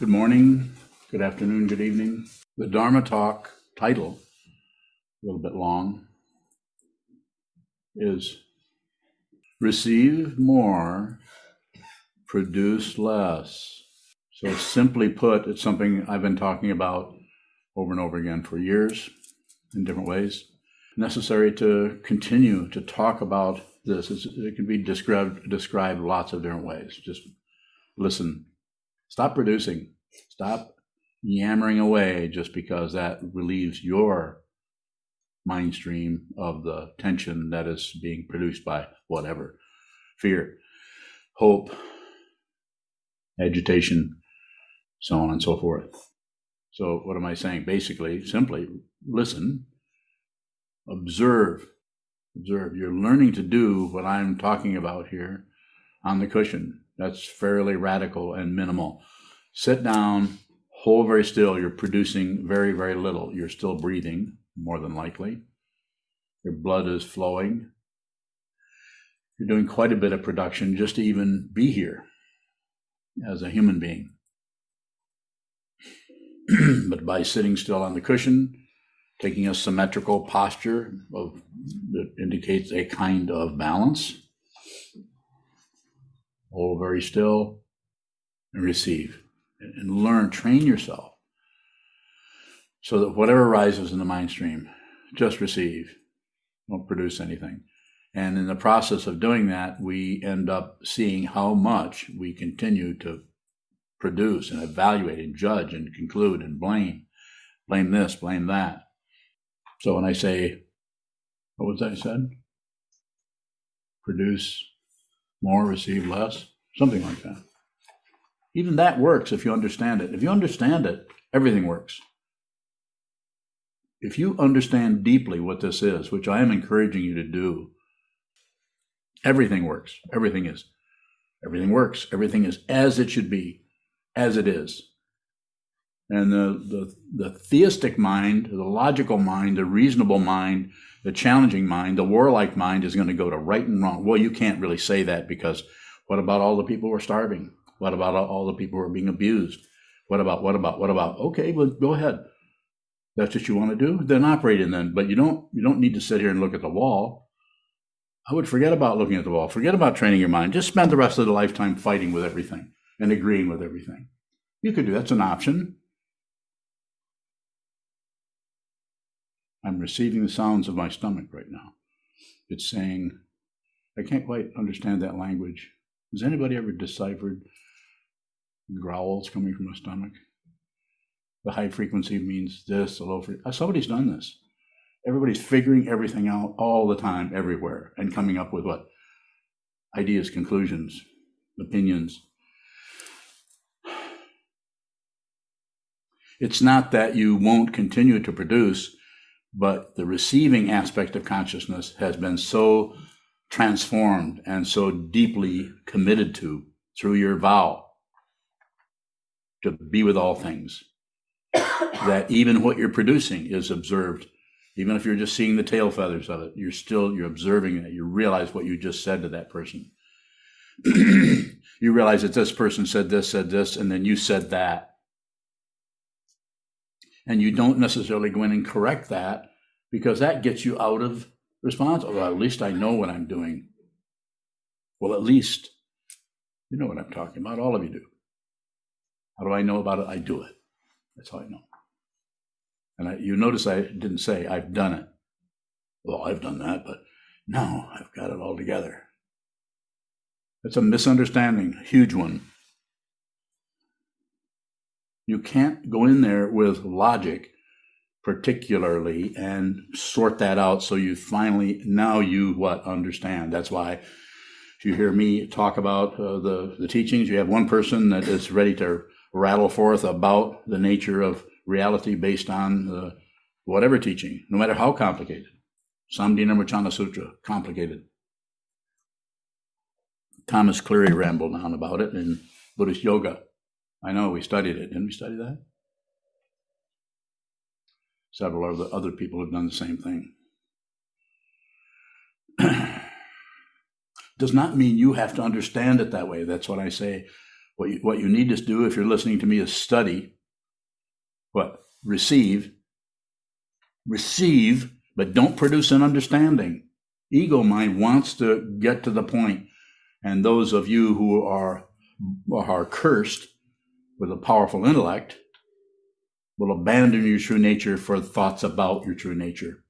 Good morning, good afternoon, good evening. The Dharma Talk title, a little bit long, is Receive More, Produce Less. So, simply put, it's something I've been talking about over and over again for years in different ways. Necessary to continue to talk about this. It can be described, described lots of different ways. Just listen Stop producing. Stop yammering away just because that relieves your mind stream of the tension that is being produced by whatever fear, hope, agitation, so on and so forth. So, what am I saying? Basically, simply listen, observe, observe. You're learning to do what I'm talking about here on the cushion. That's fairly radical and minimal. Sit down, hold very still. You're producing very, very little. You're still breathing, more than likely. Your blood is flowing. You're doing quite a bit of production just to even be here as a human being. but by sitting still on the cushion, taking a symmetrical posture of, that indicates a kind of balance, hold very still, and receive. And learn, train yourself so that whatever rises in the mind stream, just receive, don't produce anything. And in the process of doing that, we end up seeing how much we continue to produce and evaluate and judge and conclude and blame. Blame this, blame that. So when I say, what was I said? Produce more, receive less, something like that. Even that works if you understand it. If you understand it, everything works. If you understand deeply what this is, which I am encouraging you to do, everything works. Everything is. Everything works. Everything is as it should be, as it is. And the, the, the theistic mind, the logical mind, the reasonable mind, the challenging mind, the warlike mind is going to go to right and wrong. Well, you can't really say that because what about all the people who are starving? What about all the people who are being abused? What about, what about, what about? Okay, well, go ahead. That's what you want to do? Then operate in then. But you don't, you don't need to sit here and look at the wall. I would forget about looking at the wall. Forget about training your mind. Just spend the rest of the lifetime fighting with everything and agreeing with everything. You could do that's an option. I'm receiving the sounds of my stomach right now. It's saying, I can't quite understand that language. Has anybody ever deciphered growls coming from the stomach? The high frequency means this, the low frequency. Uh, somebody's done this. Everybody's figuring everything out all the time, everywhere, and coming up with what? Ideas, conclusions, opinions. It's not that you won't continue to produce, but the receiving aspect of consciousness has been so transformed and so deeply committed to through your vow to be with all things that even what you're producing is observed. Even if you're just seeing the tail feathers of it you're still you're observing it. You realize what you just said to that person. You realize that this person said this said this and then you said that and you don't necessarily go in and correct that because that gets you out of response. Well, at least I know what I'm doing. Well, at least you know what I'm talking about. All of you do. How do I know about it? I do it. That's how I know. And I, you notice I didn't say I've done it. Well, I've done that, but no, I've got it all together. That's a misunderstanding, huge one. You can't go in there with logic particularly and sort that out so you finally now you what understand. That's why you hear me talk about uh, the the teachings you have one person that is ready to rattle forth about the nature of reality based on uh, whatever teaching no matter how complicated. Samdhinirmocana Sutra complicated. Thomas Cleary rambled on about it in Buddhist yoga I know we studied it didn't we study that Several other, other people have done the same thing. Does not mean you have to understand it that way. That's what I say. What you, what you need to do if you're listening to me is study. What? Receive. Receive, but don't produce an understanding. Ego mind wants to get to the point. point, and those of you who are are cursed with a powerful intellect will abandon your true nature for thoughts about your true nature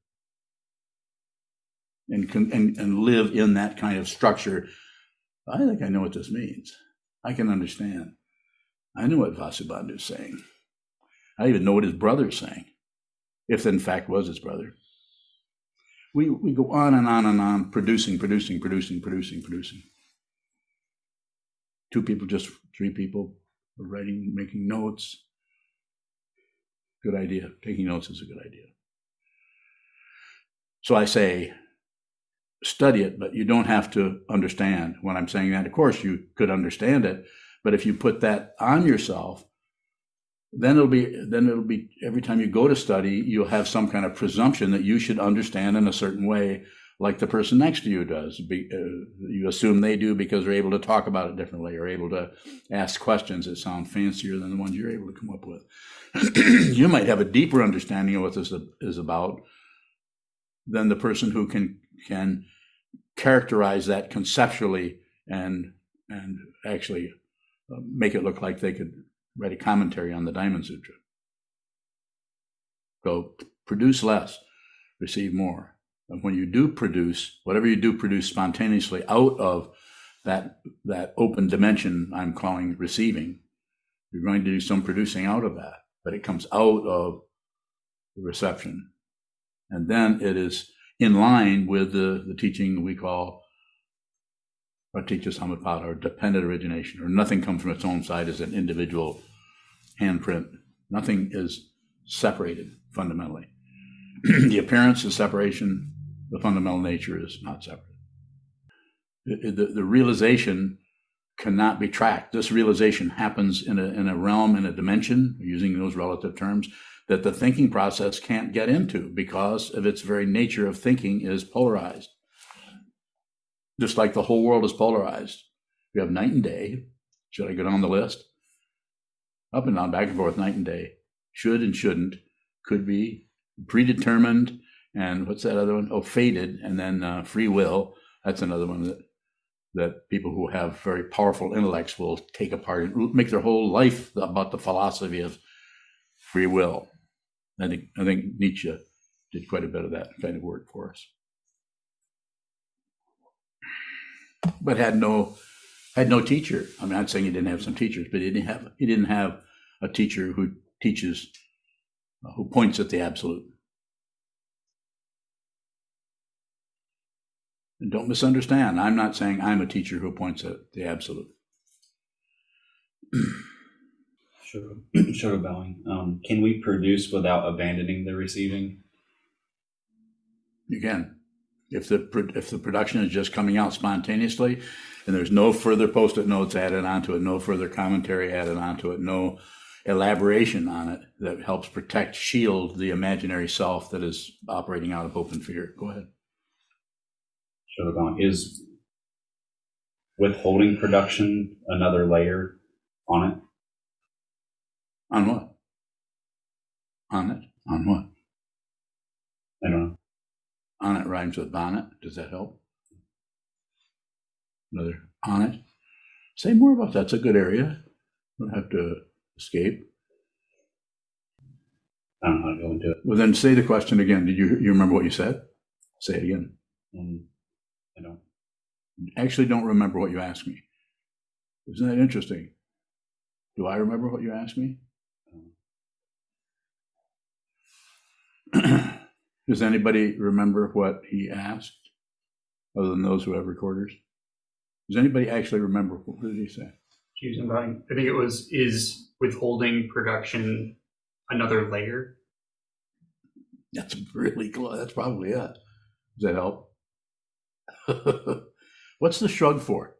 and, and, and live in that kind of structure. I think I know what this means. I can understand. I know what Vasubandhu is saying. I even know what his brother is saying, if in fact was his brother. We, we go on and on and on, producing, producing, producing, producing, producing. Two people, just three people, writing, making notes. Good idea. Taking notes is a good idea. So I say, study it, but you don't have to understand when I'm saying that. Of course, you could understand it, but if you put that on yourself, then it'll be then it'll be every time you go to study, you'll have some kind of presumption that you should understand in a certain way, like the person next to you does. Be, uh, you assume they do because they're able to talk about it differently, or able to ask questions that sound fancier than the ones you're able to come up with. you might have a deeper understanding of what this is about than the person who can can characterize that conceptually and and actually uh, make it look like they could write a commentary on the Diamond Sutra. So produce less, receive more. When you do produce, whatever you do produce spontaneously out of that that open dimension I'm calling receiving, you're going to do some producing out of that, but it comes out of the reception. And then it is in line with the, the teaching we call Praticca Samutpada or dependent origination, or nothing comes from its own side as an individual handprint. Nothing is separated fundamentally. the appearance of separation, the fundamental nature is not separate. The, the, realization cannot be tracked. This realization happens in a, in a realm, in a dimension, using those relative terms, that the thinking process can't get into because of its very nature of thinking is polarized. Just like the whole world is polarized. We have night and day. Should I go down the list? Up and down, back and forth, night and day. Should and shouldn't. Could be predetermined. And what's that other one? Oh, fated. And then uh, free will. That's another one that that people who have very powerful intellects will take apart and make their whole life about the philosophy of free will. I think I think Nietzsche did quite a bit of that kind of work for us, but had no had no teacher. I'm not saying he didn't have some teachers, but he didn't have he didn't have a teacher who teaches who points at the absolute. And don't misunderstand. I'm not saying I'm a teacher who points at the absolute. Sugar bowing. Um, can we produce without abandoning the receiving? You can. If the if the production is just coming out spontaneously, and there's no further post-it notes added onto it, no further commentary added onto it, no elaboration on it that helps protect, shield the imaginary self that is operating out of hope and fear. Go ahead. Is withholding production another layer on it. On what? On it? On what? I don't know. On it rhymes with bonnet. Does that help? Another on it. Say more about that. It's a good area. Don't have to escape. I don't know how to go into it. Well, then say the question again. Did you you remember what you said? Say it again. Um, I don't. Actually, don't remember what you asked me. Isn't that interesting? Do I remember what you asked me? Um. Does anybody remember what he asked, other than those who have recorders? Does anybody actually remember what did he say? I think it was is withholding production another layer. That's really close. That's probably it. Does that help? What's the shrug for?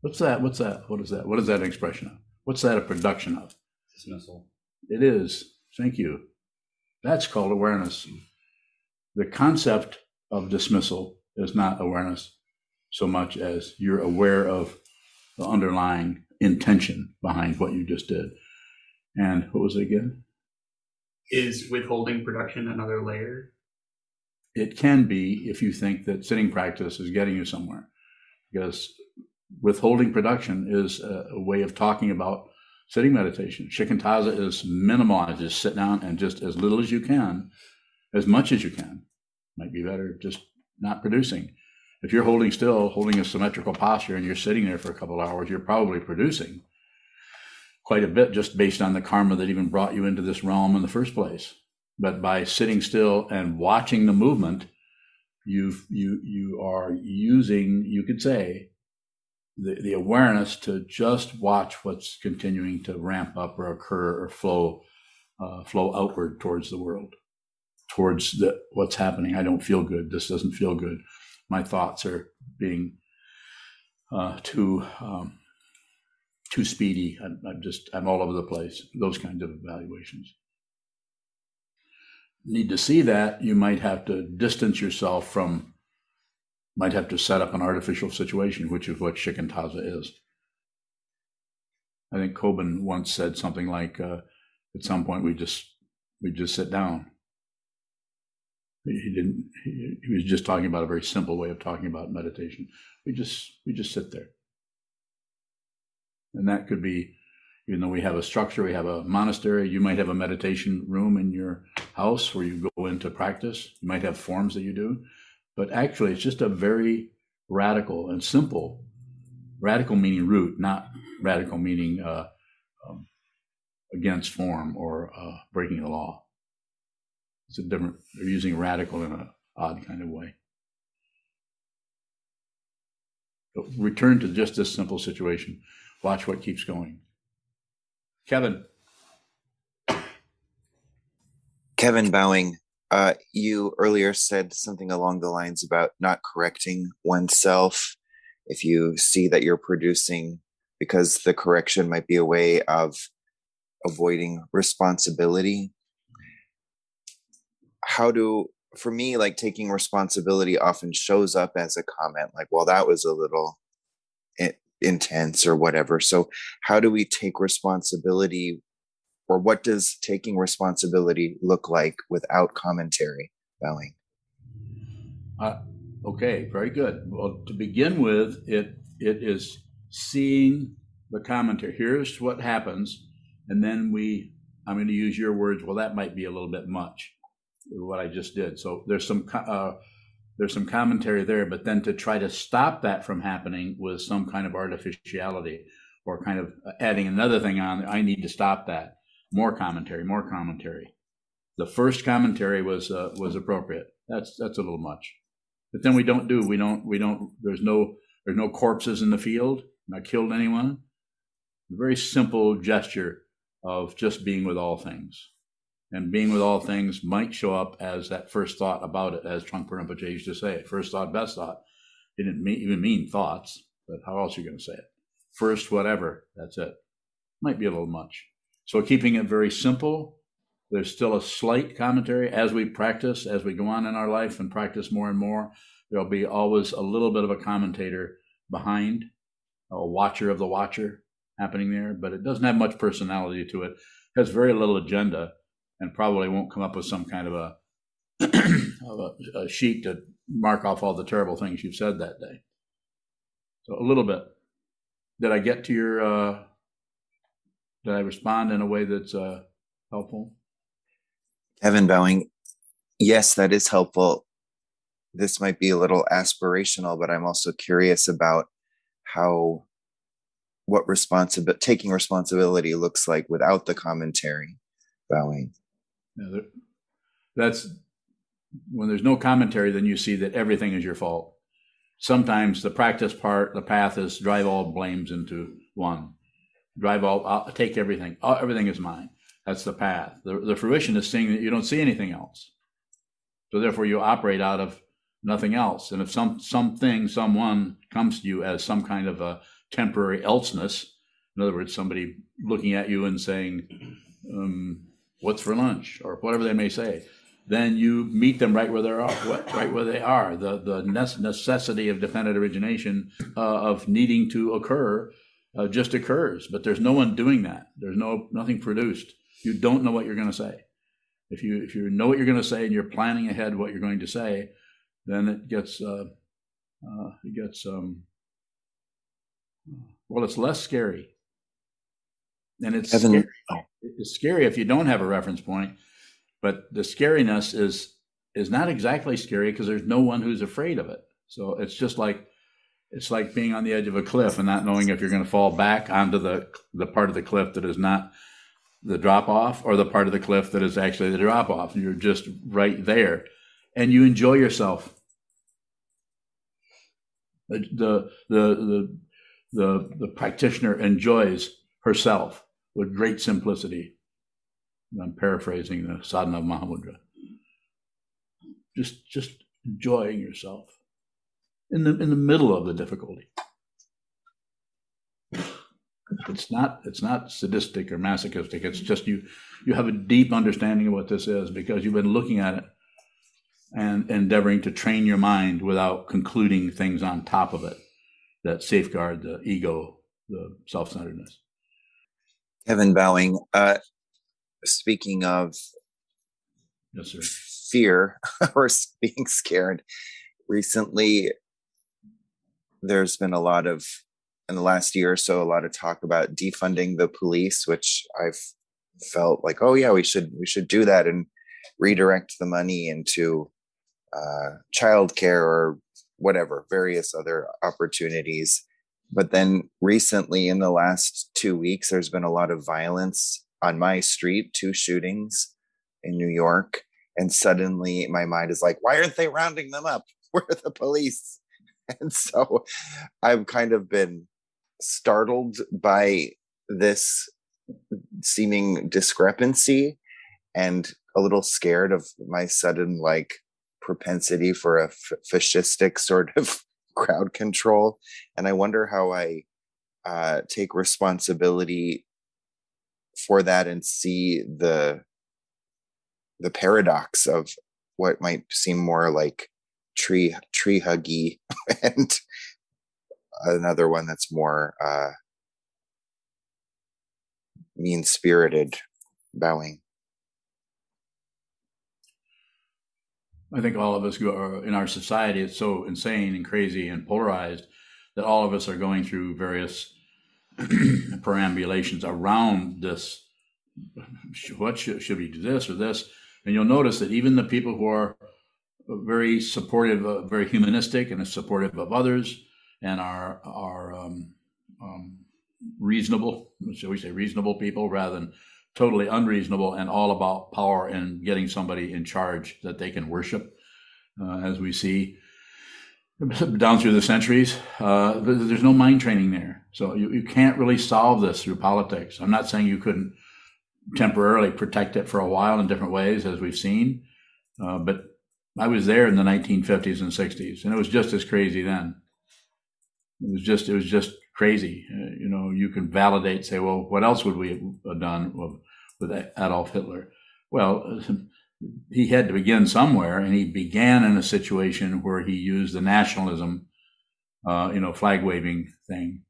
What's that? What's that? What is that? What is that expression of? What's that a production of? Dismissal. It is. Thank you. That's called awareness. The concept of dismissal is not awareness so much as you're aware of the underlying intention behind what you just did. And what was it again? Is withholding production another layer? It can be if you think that sitting practice is getting you somewhere, because withholding production is a, a way of talking about sitting meditation. Shikantaza is minimalized, just sit down and just as little as you can, as much as you can. Might be better just not producing. If you're holding still, holding a symmetrical posture, and you're sitting there for a couple hours, you're probably producing quite a bit just based on the karma that even brought you into this realm in the first place. But by sitting still and watching the movement, you you you are using, you could say, the, the awareness to just watch what's continuing to ramp up or occur or flow uh, flow outward towards the world, towards the what's happening. I don't feel good. This doesn't feel good. My thoughts are being uh, too um, too speedy. I'm, I'm just I'm all over the place. Those kinds of evaluations. Need to see that you might have to distance yourself from might have to set up an artificial situation, which is what shikantaza is. I think Kobun once said something like, uh, "At some point, we just we just sit down." He didn't. He, he was just talking about a very simple way of talking about meditation. We just we just sit there, and that could be, even though we have a structure, we have a monastery. You might have a meditation room in your house where you go into practice. You might have forms that you do but actually, it's just a very radical and simple. Radical meaning root, not radical meaning uh, um, against form or uh, breaking the law. It's a different. They're using radical in an odd kind of way. But return to just this simple situation. Watch what keeps going. Kevin. Kevin bowing uh, you earlier said something along the lines about not correcting oneself if you see that you're producing, because the correction might be a way of avoiding responsibility. How do, for me, like taking responsibility often shows up as a comment, like, well, that was a little intense or whatever. So, how do we take responsibility or what does taking responsibility look like without commentary bowing uh, okay very good. Well to begin with it it is seeing the commentary. Here's what happens and then we i'm going to use your words well that might be a little bit much what i just did. So there's some uh, there's some commentary there but then to try to stop that from happening with some kind of artificiality or kind of adding another thing on i need to stop that more commentary, more commentary. The first commentary was uh, was appropriate. That's that's a little much. But then we don't do we don't we don't. There's no there's no corpses in the field. Not killed anyone. A very simple gesture of just being with all things. And being with all things might show up as that first thought about it, as Trungpa Rinpoche used to say. First thought, best thought. It didn't mean, even mean thoughts, but how else are you going to say it? First, whatever. That's it. Might be a little much. So keeping it very simple, there's still a slight commentary as we practice, as we go on in our life and practice more and more. There'll be always a little bit of a commentator behind, a watcher of the watcher happening there, but it doesn't have much personality to it. it has very little agenda, and probably won't come up with some kind of a, of a, a sheet to mark off all the terrible things you've said that day. So a little bit. Did I get to your uh, did I respond in a way that's uh, helpful? Kevin bowing. Yes, that is helpful. This might be a little aspirational, but I'm also curious about how what responsibility taking responsibility looks like without the commentary bowing. Yeah, that's when there's no commentary, then you see that everything is your fault. Sometimes the practice part, the path is drive all blames into one drive all, I'll take everything. All, everything is mine. That's the path. The, the fruition is seeing that you don't see anything else. So therefore, you operate out of nothing else. And if some something, someone comes to you as some kind of a temporary elseness, in other words, somebody looking at you and saying, um, "What's for lunch?" or whatever they may say, then you meet them right where they are. Right where they are. The the necessity of dependent origination uh, of needing to occur uh, just occurs, but there's no one doing that. There's no nothing produced. You don't know what you're going to say. If you if you know what you're going to say and you're planning ahead what you're going to say, then it gets uh, uh, it gets um, well, it's less scary, and it's scary. oh. it's scary if you don't have a reference point. But the scariness is is not exactly scary because there's no one who's afraid of it. So it's just like it's like being on the edge of a cliff and not knowing if you're going to fall back onto the the part of the cliff that is not the drop off or the part of the cliff that is actually the drop off. You're just right there, and you enjoy yourself. The the the the the, the practitioner enjoys herself with great simplicity. I'm paraphrasing the sadhana of Mahamudra. Just just enjoying yourself in the in the middle of the difficulty. It's not it's not sadistic or masochistic. It's just you you have a deep understanding of what this is because you've been looking at it and endeavoring to train your mind without concluding things on top of it that safeguard the ego, the self-centeredness. Kevin Bowing, uh, speaking of Yes, sir. fear or being scared, recently there's been a lot of, in the last year or so, a lot of talk about defunding the police, which I've felt like, oh yeah, we should we should do that and redirect the money into uh, childcare or whatever, various other opportunities. But then recently, in the last two weeks, there's been a lot of violence on my street, two shootings in New York. And suddenly my mind is like, why aren't they rounding them up? Where are the police? And so I've kind of been startled by this seeming discrepancy and a little scared of my sudden like propensity for a f- fascistic sort of crowd control and i wonder how i uh, take responsibility for that and see the the paradox of what might seem more like tree tree huggy and another one that's more uh mean spirited bowing I think all of us go in our society. It's so insane and crazy and polarized that all of us are going through various perambulations around this. What should, should we do this or this? And you'll notice that even the people who are very supportive, uh, very humanistic, and supportive of others, and are are um, um, reasonable, shall we say, reasonable people rather than totally unreasonable and all about power and getting somebody in charge that they can worship, uh, as we see down through the centuries. Uh, there's no mind training there. So you, you can't really solve this through politics. I'm not saying you couldn't temporarily protect it for a while in different ways, as we've seen. Uh, but I was there in the 1950s and 60s, and it was just as crazy then. It was just, it was just crazy. Uh, you know, you can validate, say, well, what else would we have done with Adolf Hitler? Well, he had to begin somewhere, and he began in a situation where he used the nationalism, uh, you know, flag waving thing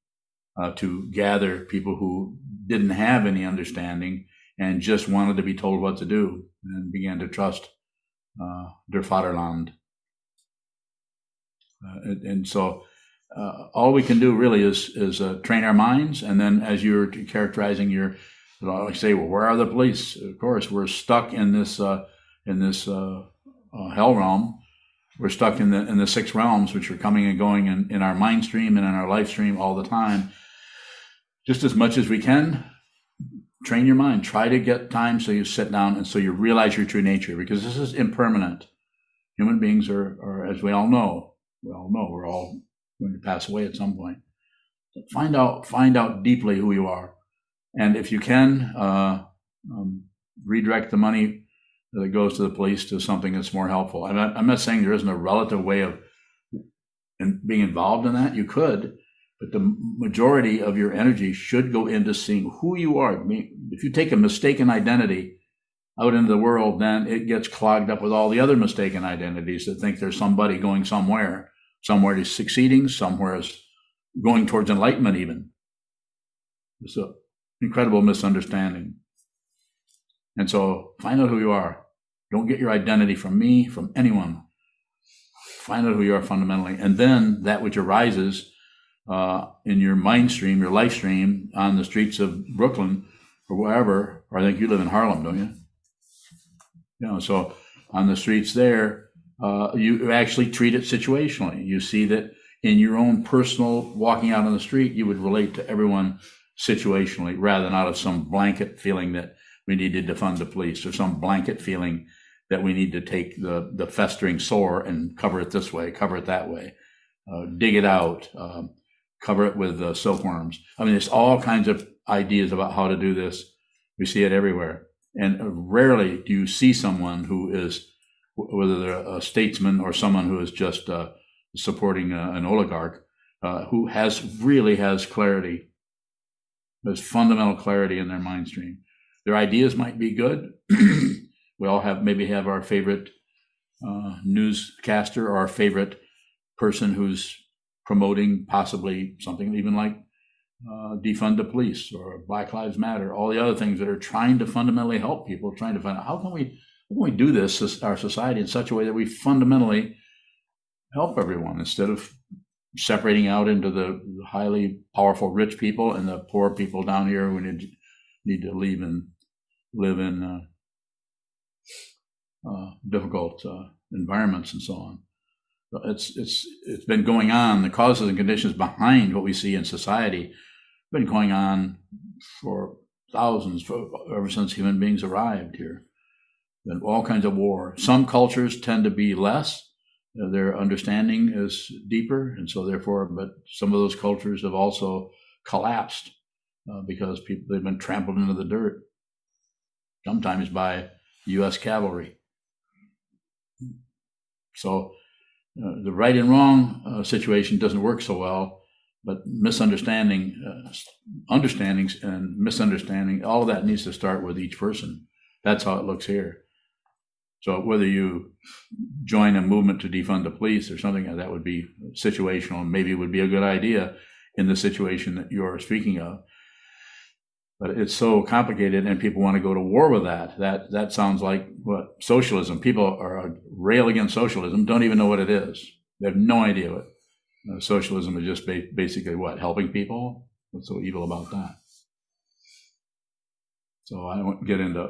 uh, to gather people who didn't have any understanding and just wanted to be told what to do and began to trust uh, der Vaterland. Uh, and, and, so uh, all we can do really is is uh, train our minds, and then as you're characterizing your, like say, well, where are the police? Of course, we're stuck in this uh, in this uh, hell realm. We're stuck in the in the six realms, which are coming and going in, in our mind stream and in our life stream all the time. Just as much as we can, train your mind. Try to get time so you sit down and so you realize your true nature, because this is impermanent. Human beings are, are as we all know, we all know we're all going to pass away at some point. Find out, find out deeply who you are, and if you can, uh, um, redirect the money that goes to the police to something that's more helpful. I'm not, I'm not saying there isn't a relative way of in being involved in that. You could, but the majority of your energy should go into seeing who you are. I mean, if you take a mistaken identity out into the world, then it gets clogged up with all the other mistaken identities that think there's somebody going somewhere somewhere is succeeding, somewhere is going towards enlightenment, even. An incredible misunderstanding. And so find out who you are. Don't get your identity from me, from anyone. Find out who you are fundamentally. And then that which arises uh, in your mind stream, your life stream on the streets of Brooklyn or wherever, or I think you live in Harlem, don't you? You know, so on the streets there, uh, you actually treat it situationally. You see that in your own personal walking out on the street, you would relate to everyone situationally rather than out of some blanket feeling that we need to defund the police or some blanket feeling that we need to take the, the festering sore and cover it this way, cover it that way, uh, dig it out, um, cover it with uh, silkworms. I mean, there's all kinds of ideas about how to do this. We see it everywhere. And rarely do you see someone who is, whether they're a statesman or someone who is just uh, supporting a, an oligarch, uh, who has really has clarity. There's fundamental clarity in their mind stream. Their ideas might be good. we all have maybe have our favorite uh, newscaster or our favorite person who's promoting possibly something even like uh, defund the police or Black Lives Matter, all the other things that are trying to fundamentally help people, trying to find out how can we how can we do this our society in such a way that we fundamentally help everyone instead of separating out into the highly powerful rich people and the poor people down here who need need to leave and live in uh, uh, difficult uh, environments and so on. It's it's it's been going on. The causes and conditions behind what we see in society been going on for thousands, for, ever since human beings arrived here. And all kinds of war. Some cultures tend to be less. Their understanding is deeper, and so therefore, but some of those cultures have also collapsed uh, because people they've been trampled into the dirt, sometimes by U.S. cavalry. So uh, the right and wrong uh, situation doesn't work so well, but misunderstanding, uh, understandings and misunderstanding, all of that needs to start with each person. That's how it looks here. So whether you join a movement to defund the police or something that would be situational, maybe would be a good idea in the situation that you're speaking of. But it's so complicated, and people want to go to war with that. That that sounds like what socialism. People are rail against socialism, don't even know what it is. They have no idea what uh, socialism is. Just ba- basically what helping people. What's so evil about that? So I won't get into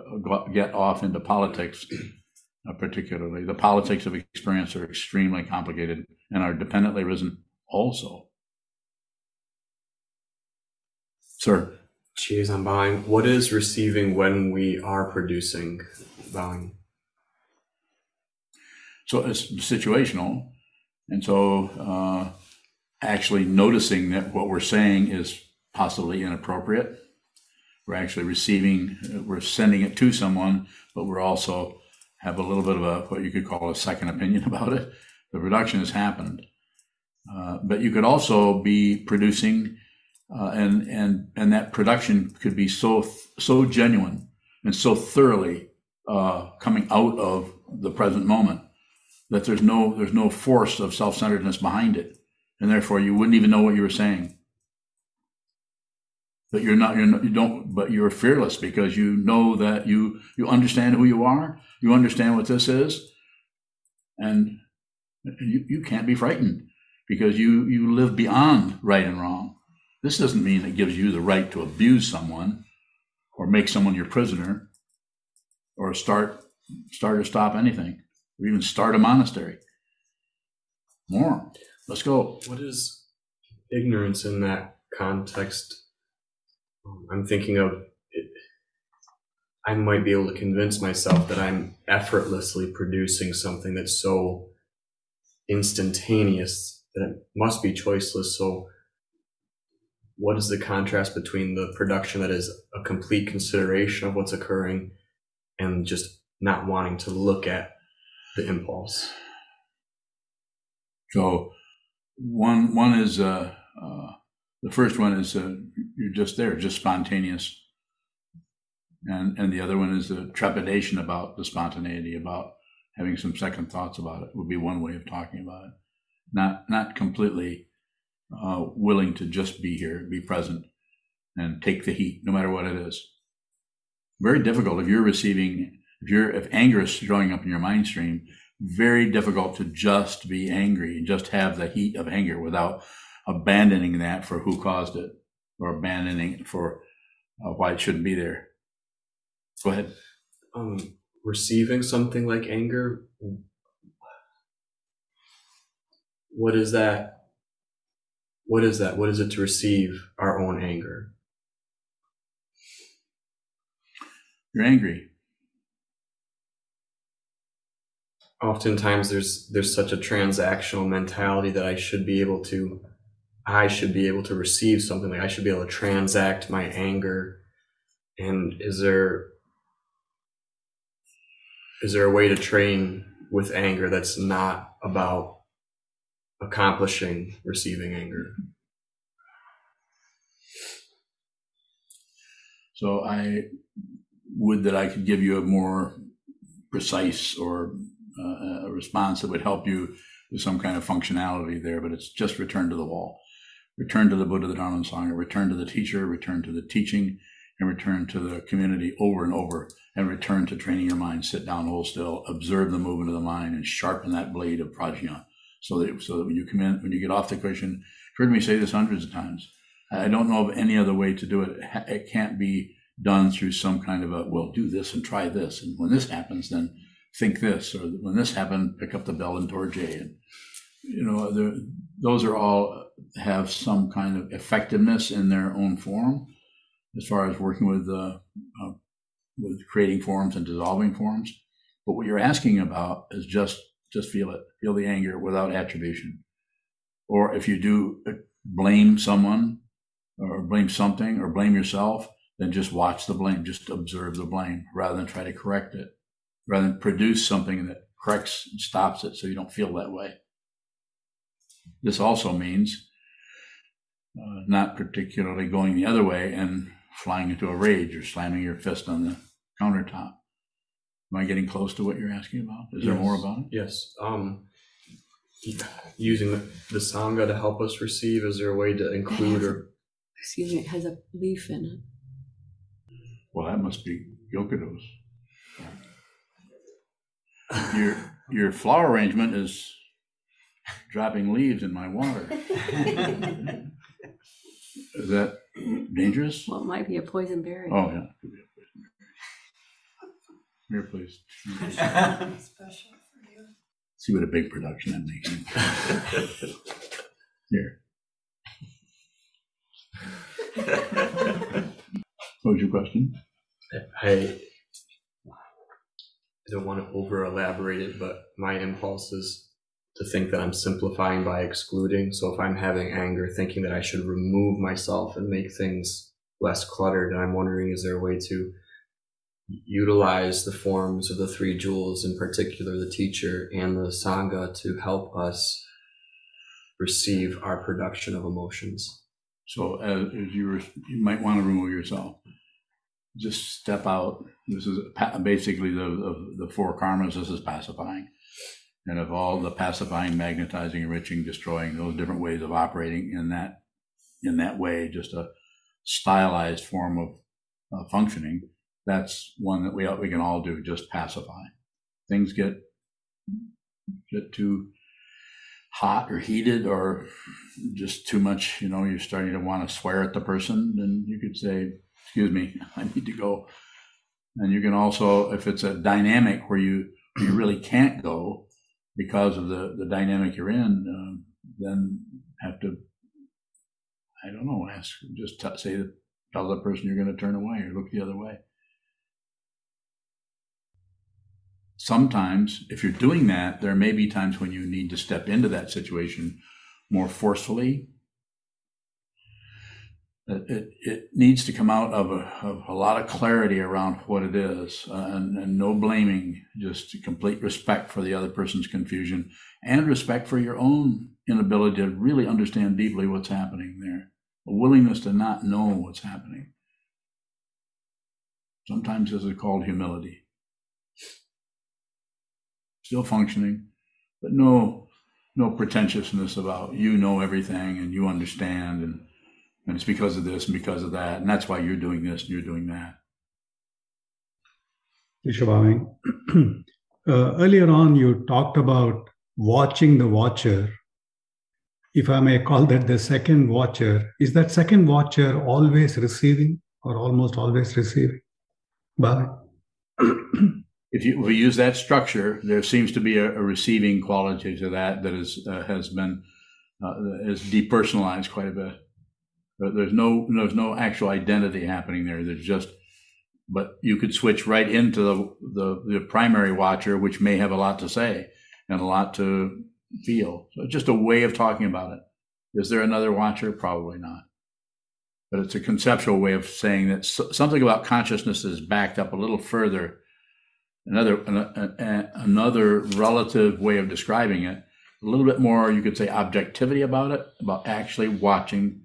get off into politics, uh, particularly. The politics of experience are extremely complicated and are dependently risen also. Sir. Cheers, I'm buying. What is receiving when we are producing buying? So it's situational. And so uh, actually noticing that what we're saying is possibly inappropriate. We're actually receiving, we're sending it to someone, but we're also have a little bit of a what you could call a second opinion about it. The reduction has happened. Uh, but you could also be producing uh, and and and that production could be so so genuine and so thoroughly uh, coming out of the present moment that there's no there's no force of self-centeredness behind it, and therefore you wouldn't even know what you were saying. But you're not you're not, you don't but you're fearless because you know that you you understand who you are, you understand what this is, and you, you can't be frightened because you you live beyond right and wrong this doesn't mean it gives you the right to abuse someone or make someone your prisoner or start start or stop anything or even start a monastery. More. Let's go. What is ignorance in that context? I'm thinking of it. I might be able to convince myself that I'm effortlessly producing something that's so instantaneous that it must be choiceless. So what is the contrast between the production that is a complete consideration of what's occurring and just not wanting to look at the impulse so one one is uh, uh, the first one is uh, you're just there just spontaneous and and the other one is the trepidation about the spontaneity about having some second thoughts about it would be one way of talking about it not not completely uh, willing to just be here, be present. and take the heat, no matter what it is. Very difficult if you're receiving, if you're, if anger is showing up in your mind stream, very difficult to just be angry and just have the heat of anger without abandoning that for who caused it or abandoning it for uh, why it shouldn't be there. Go ahead. Um, receiving something like anger, what is that? What is that? What is it to receive our own anger? You're angry. Oftentimes there's there's such a transactional mentality that I should be able to I should be able to receive something like I should be able to transact my anger. And is there is there a way to train with anger that's not about accomplishing receiving anger? So I would that I could give you a more precise or uh, a response that would help you with some kind of functionality there, but it's just return to the wall. Return to the Buddha, the Dharma, and Sangha, return to the teacher, return to the teaching, and return to the community over and over, and return to training your mind. Sit down, hold still, observe the movement of the mind, and sharpen that blade of prajna, so that so that when you come in, when you get off the cushion, you've heard me say this hundreds of times. I don't know of any other way to do it. It can't be done through some kind of a well, do this and try this, and when this happens, then think this, or when this happened, pick up the bell and Dorje, and you know, those are all have some kind of effectiveness in their own form, as far as working with uh, uh, with creating forms and dissolving forms. But what you're asking about is just just feel it, feel the anger without attribution. Or if you do uh, blame someone, or blame something, or blame yourself, then just watch the blame, just observe the blame, rather than try to correct it, rather than produce something that corrects and stops it, so you don't feel that way. This also means uh, not particularly going the other way and flying into a rage or slamming your fist on the countertop. Am I getting close to what you're asking about? Is there more about it? Yes. Um, using the, the sangha to help us receive. Is there a way to include or Excuse me, it has a leaf in it. Well, that must be Yokodo's. Your your flower arrangement is dropping leaves in my water. Is that dangerous? Well, it might be a poison berry. Oh, yeah. Here, please. Special for you. See what a big production that makes. Here. What was your question? I I don't want to over elaborate it, but my impulse is to think that I'm simplifying by excluding. So if I'm having anger, thinking that I should remove myself and make things less cluttered, and I'm wondering is there a way to utilize the forms of the three jewels, in particular the teacher and the sangha, to help us receive our production of emotions? So uh, as, as you were, you might want to remove yourself. Just step out. This is basically the, of the four karmas. This is pacifying. And of all the pacifying, magnetizing, enriching, destroying, those different ways of operating in that, in that way, just a stylized form of uh, functioning. That's one that we, we can all do, just pacify. Things get, get too hot or heated or just too much, you know, you're starting to want to swear at the person, then you could say, excuse me, I need to go. And you can also, if it's a dynamic where you, you really can't go because of the, the dynamic you're in, um, then have to, I don't know, ask, just t- say, tell the person you're going to turn away or look the other way. sometimes if you're doing that there may be times when you need to step into that situation more forcefully it, it, it needs to come out of a, of a lot of clarity around what it is uh, and, and no blaming just complete respect for the other person's confusion and respect for your own inability to really understand deeply what's happening there a willingness to not know what's happening. Sometimes this is called humility. Still functioning, but no no pretentiousness about you know everything and you understand and And it's because of this and because of that. And that's why you're doing this and you're doing that. Uh, earlier on, you talked about watching the watcher. If I may call that the second watcher, is that second watcher always receiving or almost always receiving? Bye. if you if we use that structure, there seems to be a, a receiving quality to that that is uh, has been uh, is depersonalized quite a bit. There's no there's no actual identity happening there. There's just but you could switch right into the, the, the primary watcher, which may have a lot to say and a lot to feel. So just a way of talking about it. Is there another watcher? Probably not. But it's a conceptual way of saying that something about consciousness is backed up a little further. Another another relative way of describing it, a little bit more, you could say, objectivity about it, about actually watching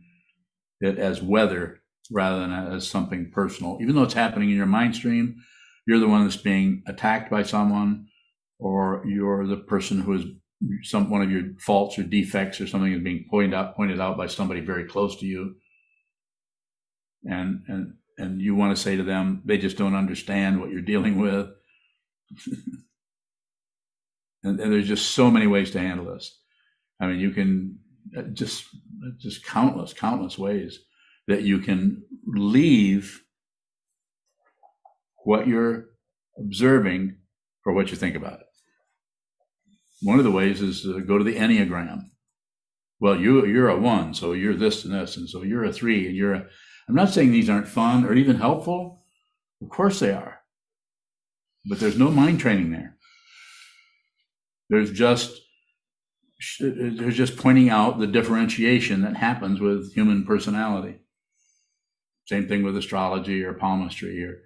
it as weather rather than as something personal. Even though it's happening in your mind stream, you're the one that's being attacked by someone, or you're the person who is some one of your faults or defects or something is being pointed out pointed out by somebody very close to you. And and and you want to say to them, they just don't understand what you're dealing with. and, and there's just so many ways to handle this. I mean, you can uh, just just countless, countless ways that you can leave what you're observing for what you think about it. One of the ways is to go to the Enneagram. Well, you, you're a one, so you're this and this, and so you're a three, and you're a. I'm not saying these aren't fun or even helpful. Of course they are. But there's no mind training there. There's just there's just pointing out the differentiation that happens with human personality. Same thing with astrology or palmistry or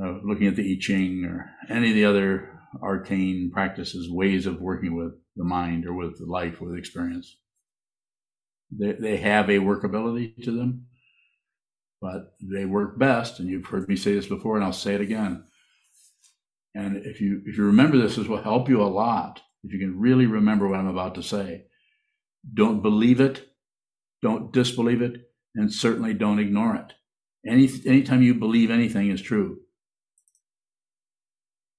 uh, looking at the I Ching or any of the other arcane practices, ways of working with the mind or with life, with experience. They, they have a workability to them, but they work best. And you've heard me say this before, and I'll say it again. And if you if you remember this, this will help you a lot. If you can really remember what I'm about to say, don't believe it, don't disbelieve it, and certainly don't ignore it. Any anytime you believe anything is true.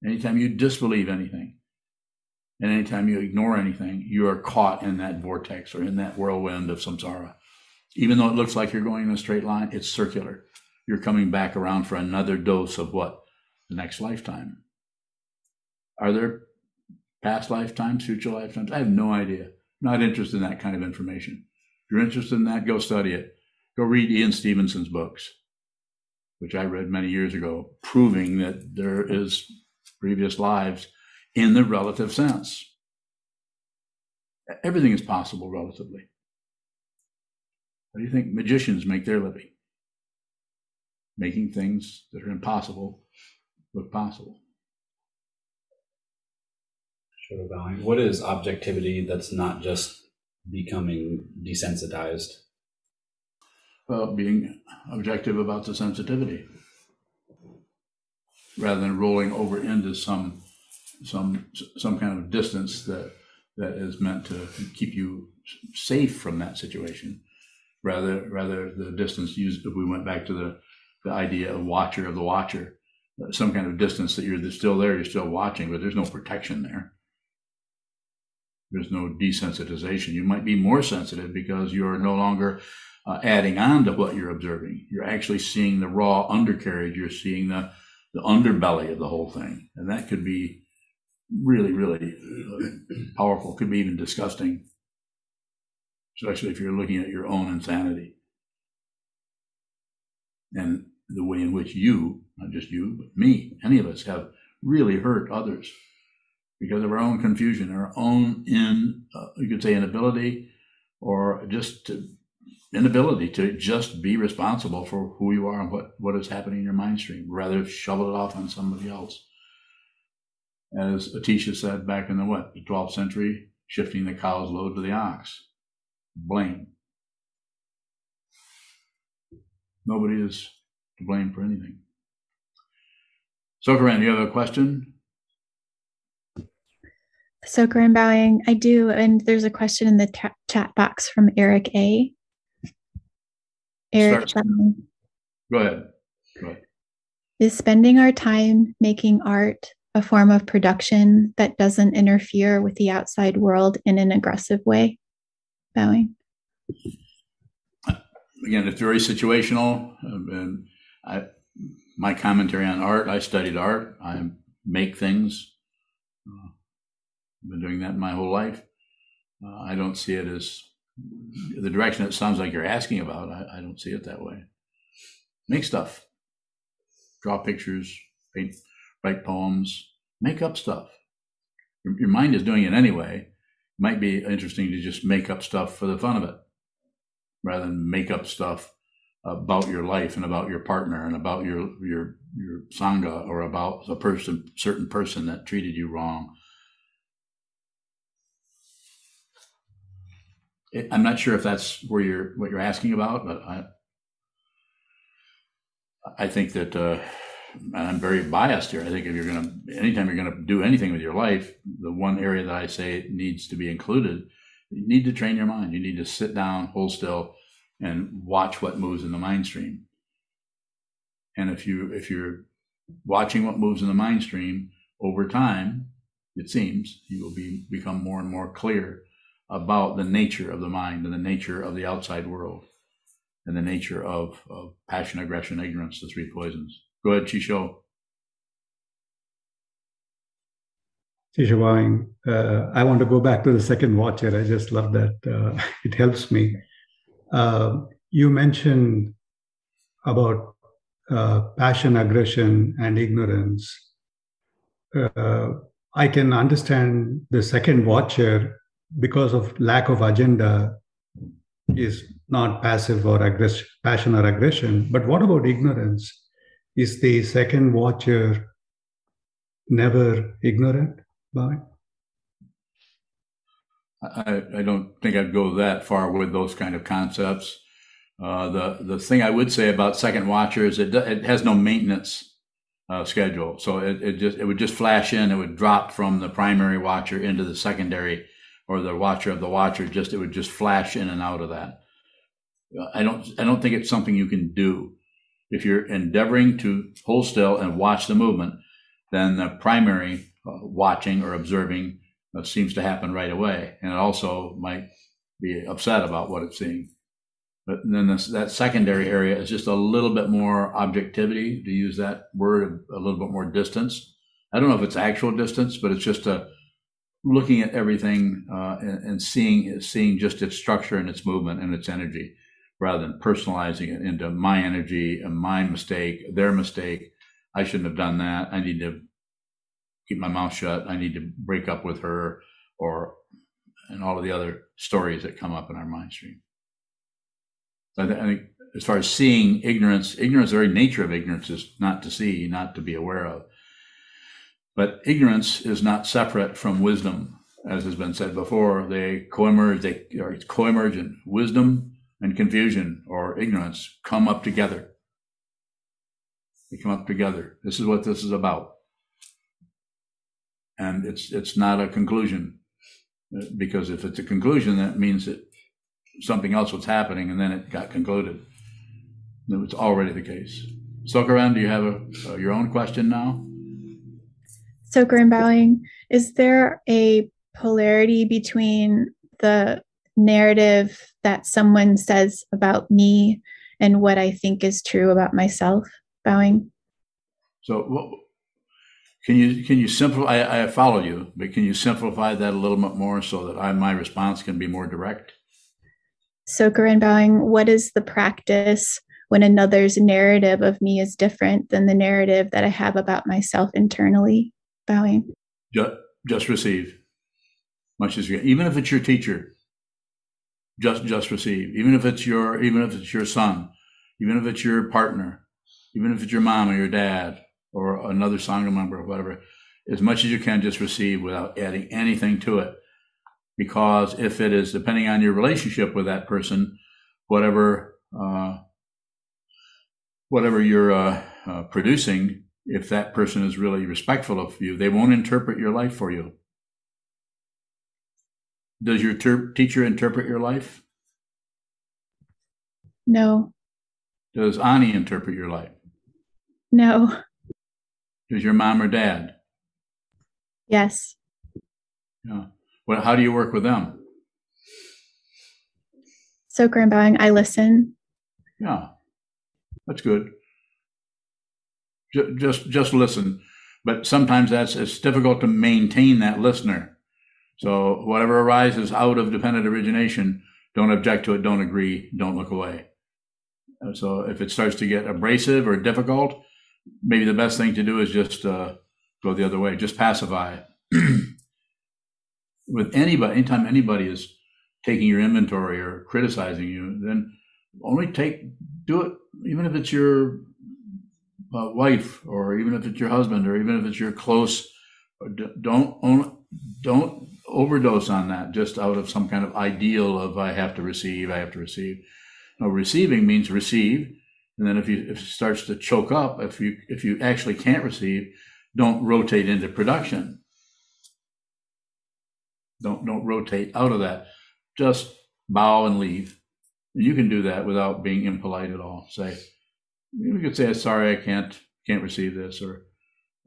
Anytime you disbelieve anything, and anytime you ignore anything, you are caught in that vortex or in that whirlwind of samsara. Even though it looks like you're going in a straight line, it's circular. You're coming back around for another dose of what? The next lifetime. Are there past lifetimes, future lifetimes? I have no idea. Not interested in that kind of information. If you're interested in that, go study it. Go read Ian Stevenson's books, which I read many years ago, proving that there is previous lives in the relative sense. Everything is possible relatively. How do you think magicians make their living? Making things that are impossible look possible. Sure, What is objectivity that's not just becoming desensitized? Well, being objective about the sensitivity rather than rolling over into some some some kind of distance that that is meant to keep you safe from that situation. Rather rather the distance used if we went back to the the idea of watcher of the watcher some kind of distance that you're still there you're still watching but there's no protection there there's no desensitization you might be more sensitive because you're no longer uh, adding on to what you're observing. You're actually seeing the raw undercarriage. You're seeing the, the underbelly of the whole thing. And that could be really, really uh, powerful. Could be even disgusting, especially if you're looking at your own insanity and the way in which you, not just you, but me, any of us have really hurt others because of our own confusion, our own in, uh, you could say inability, or just to inability to just be responsible for who you are and what, what is happening in your mind stream, rather shovel it off on somebody else. As Atisha said back in the what, the 12th century, shifting the cow's load to the ox. Blame. Nobody is to blame for anything. Sokaran, do you have a question? Sokaran bowing, I do, and there's a question in the chat box from Eric A. Eric. Go ahead. Go ahead. Is spending our time making art a form of production that doesn't interfere with the outside world in an aggressive way? Bowing. Again, it's very situational. um, And I, my commentary on art, I studied art. I make things. I've been doing that my whole life. Uh, I don't see it as the direction it sounds like you're asking about. I, I don't see it that way. Make stuff, draw pictures, paint, write poems, make up stuff. Your, your mind is doing it anyway. Might be interesting to just make up stuff for the fun of it, rather than make up stuff about your life and about your partner and about your your your sangha or about a person, certain person that treated you wrong. I'm not sure if that's where you're what you're asking about, but I I think that uh, I'm very biased here. I think if you're gonna anytime you're gonna do anything with your life, the one area that I say needs to be included, you need to train your mind. You need to sit down, hold still, and watch what moves in the mind stream. And if you if you're watching what moves in the mind stream over time, it seems you will be become more and more clear about the nature of the mind and the nature of the outside world and the nature of, of passion, aggression, ignorance, the three poisons. Go ahead, Chisho. Tishavang, uh, I want to go back to the second watcher. I just love that. Uh, it helps me. Uh, you mentioned about uh, passion, aggression, and ignorance. Uh, I can understand the second watcher because of lack of agenda is not passive or aggress- passion or aggression. But what about ignorance? Is the second watcher never ignorant? Bye. I, I don't think I'd go that far with those kind of concepts. Uh, the the thing I would say about second watcher is it it has no maintenance uh, schedule, so it, it just it would just flash in. It would drop from the primary watcher into the secondary, or the watcher of the watcher. Just it would just flash in and out of that. I don't I don't think it's something you can do. If you're endeavoring to hold still and watch the movement, then the primary uh, watching or observing uh, seems to happen right away, and it also might be upset about what it's seeing. But then this, that secondary area is just a little bit more objectivity, to use that word, a little bit more distance. I don't know if it's actual distance, but it's just a looking at everything uh, and, and seeing seeing just its structure and its movement and its energy, rather than personalizing it into my energy and my mistake, their mistake. I shouldn't have done that. I need to keep my mouth shut. I need to break up with her, or and all of the other stories that come up in our mind stream. I think as far as seeing ignorance, ignorance, the very nature of ignorance is not to see, not to be aware of. But ignorance is not separate from wisdom, as has been said before. They co-emerge, they. Wisdom and confusion or ignorance come up together. They come up together. This is what this is about and it's it's not a conclusion because if it's a conclusion that means that something else was happening and then it got concluded it was already the case sokaran do you have a, uh, your own question now So, Grim Bowing, is there a polarity between the narrative that someone says about me and what I think is true about myself? Bowing. so what, can you can you simplify I, I follow you but can you simplify that a little bit more so that I, my response can be more direct So, Corinne Bowing, what is the practice when another's narrative of me is different than the narrative that I have about myself internally? Bowing. just, just receive. Much as you even if it's your teacher. Just just receive. Even if it's your even if it's your son. Even if it's your partner. Even if it's your mom or your dad or another sangha member or whatever. As much as you can just receive without adding anything to it. Because if it is depending on your relationship with that person whatever uh, whatever you're uh, uh, producing if that person is really respectful of you, they won't interpret your life for you. Does your ter- teacher interpret your life? No. Does Ani interpret your life? No. Does your mom or dad? Yes. Yeah. Well, how do you work with them? So, Grand Bowing, I listen. Yeah, that's good. Ju- Just just listen, but sometimes that's it's difficult to maintain that listener. So whatever arises out of dependent origination, don't object to it, don't agree, don't look away. Uh, So if it starts to get abrasive or difficult, maybe the best thing to do is just uh, go the other way, just pacify. It. With anybody, anytime anybody is taking your inventory or criticizing you, then only take do it even if it's your uh, wife or even if it's your husband or even if it's your close don't don't overdose on that just out of some kind of ideal of i have to receive i have to receive. No receiving means receive and then if you if it starts to choke up if you if you actually can't receive don't rotate into production. Don't don't rotate out of that. Just bow and leave. You can do that without being impolite at all. Say, you could say, "Sorry, I can't can't receive this," or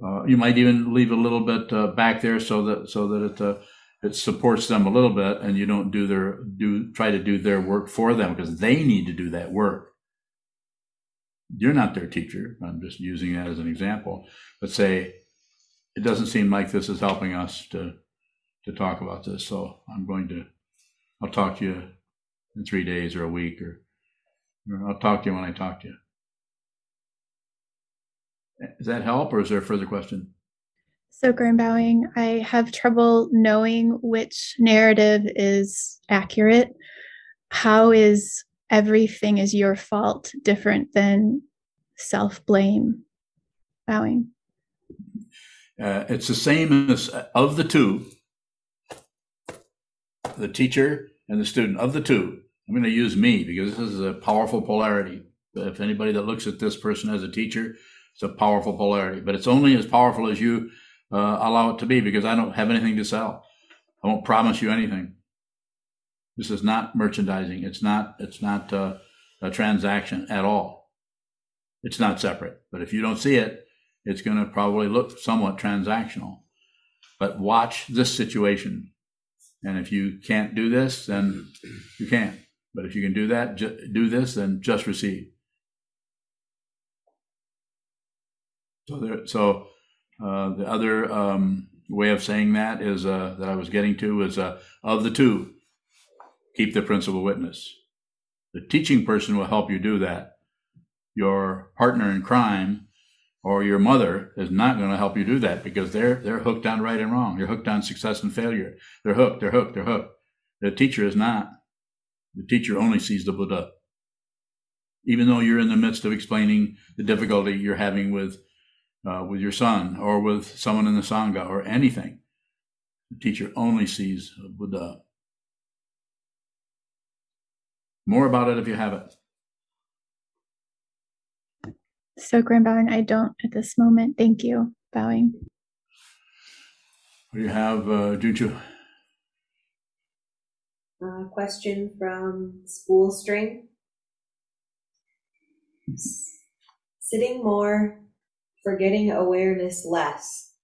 uh, you might even leave a little bit uh, back there so that so that it uh, it supports them a little bit, and you don't do their do try to do their work for them because they need to do that work. You're not their teacher. I'm just using that as an example. But say, it doesn't seem like this is helping us to to talk about this, so I'm going to I'll talk to you in three days or a week or, or I'll talk to you when I talk to you. Does that help or is there a further question? So, Grand Bowing, I have trouble knowing which narrative is accurate. How is everything is your fault different than self blame? Bowing. Uh, it's the same as of the two, the teacher and the student of the two. I'm going to use me because this is a powerful polarity. If anybody that looks at this person as a teacher, it's a powerful polarity, but it's only as powerful as you uh, allow it to be because I don't have anything to sell. I won't promise you anything. This is not merchandising. It's not. It's not uh, a transaction at all. It's not separate. But if you don't see it, it's going to probably look somewhat transactional. But watch this situation, and if you can't do this, then you can't. But if you can do that, ju- do this, then just receive. So there. So uh, the other um, way of saying that is uh, that I was getting to is uh, of the two, keep the principal witness. The teaching person will help you do that. Your partner in crime or your mother is not going to help you do that because they're they're hooked on right and wrong. They're hooked on success and failure. They're hooked. They're hooked. They're hooked. The teacher is not. The teacher only sees the Buddha. Even though you're in the midst of explaining the difficulty you're having with uh, with your son or with someone in the sangha or anything, the teacher only sees Buddha. More about it if you have it. So, Grand Bowing, I don't at this moment. Thank you. Bowing. What do you have, uh, Juju? Uh, question from Spool String. S- Sitting more, forgetting awareness less.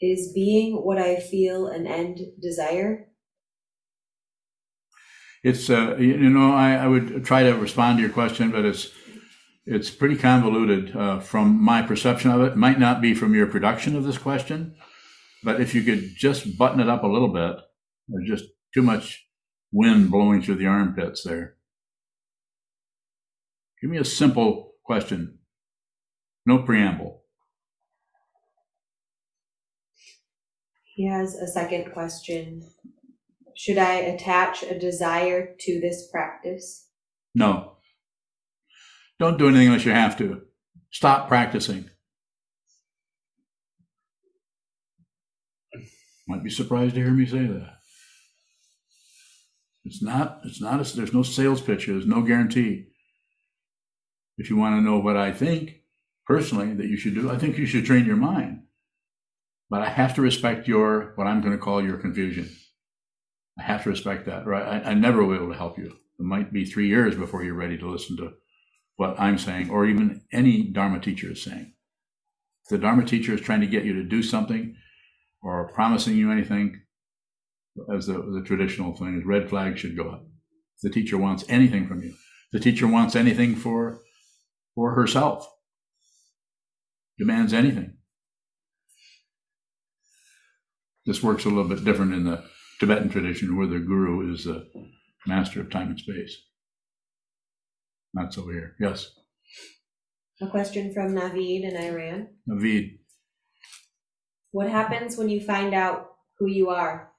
Is being what I feel an end desire? It's uh, you know I, I would try to respond to your question, but it's it's pretty convoluted uh, from my perception of it. Might not be from your production of this question, but if you could just button it up a little bit, there's just too much wind blowing through the armpits there. Give me a simple question, no preamble. He has a second question. Should I attach a desire to this practice? No. Don't do anything unless you have to. Stop practicing. Might be surprised to hear me say that. It's not, it's not, a, there's no sales pitch, there's no guarantee. If you want to know what I think personally that you should do, I think you should train your mind. But I have to respect your, what I'm going to call your confusion. I have to respect that, right? I, I never will be able to help you. It might be three years before you're ready to listen to what I'm saying, or even any Dharma teacher is saying. If the Dharma teacher is trying to get you to do something or promising you anything, as the, the traditional thing is, red flags should go up. If the teacher wants anything from you, the teacher wants anything for for herself, demands anything. This works a little bit different in the Tibetan tradition, where the guru is the master of time and space. Not so here. Yes, A question from Navid in Iran. Navid. What happens when you find out who you are?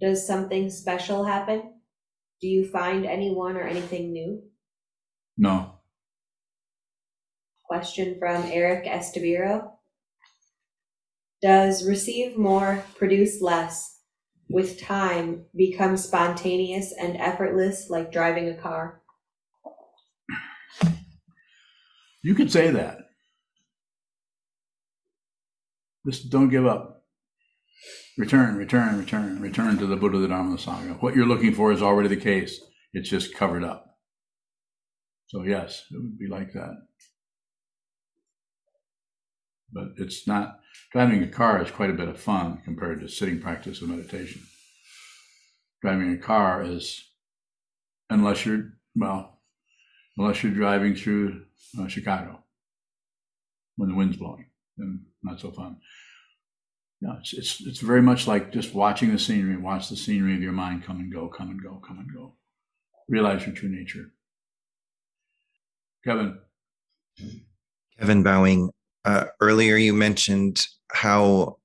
Does something special happen? Do you find anyone or anything new? No, Question from Eric Estabiro. Does receive more, produce less, with time become spontaneous and effortless like driving a car? you could say that. Just don't give up. Return, return, return, return to the Buddha, the Dharma, the Sangha. What you're looking for is already the case. It's just covered up. So yes, it would be like that. But it's not driving a car is quite a bit of fun compared to sitting practice of meditation. Driving a car is, unless you're well, unless you're driving through uh, Chicago when the wind's blowing, then not so fun. No, it's, it's it's very much like just watching the scenery. Watch the scenery of your mind come and go, come and go, come and go. Realize your true nature. Kevin. Kevin Bowing, uh, earlier you mentioned how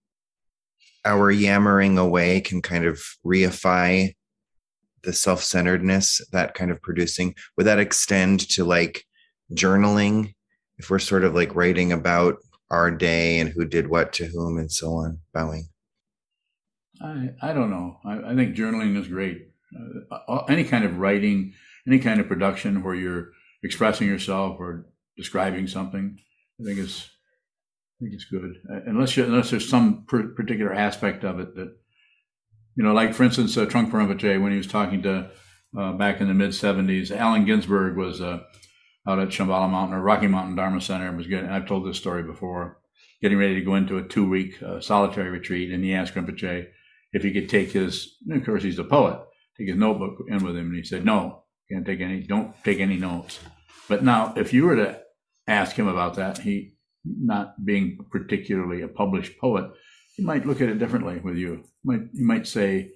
our yammering away can kind of reify the self-centeredness that kind of producing would that extend to like journaling if we're sort of like writing about our day and who did what to whom and so on bowing I, I don't know. I, I think journaling is great. Uh, any kind of writing, any kind of production where you're expressing yourself or describing something, I think is I think it's good. Uh, unless you, unless there's some particular aspect of it that you know, like for instance, uh, Trungpa Rinpoche when he was talking to uh, back in the mid '70s, Allen Ginsberg was uh, out at Shambhala Mountain or Rocky Mountain Dharma Center. And was getting, I've told this story before, getting ready to go into a two-week uh, solitary retreat, and he asked Rinpoche if he could take his. Of course, he's a poet. Take his notebook in with him, and he said, "No, can't take any. Don't take any notes." But now, if you were to ask him about that, he, not being particularly a published poet, he might look at it differently with you. Might you might say,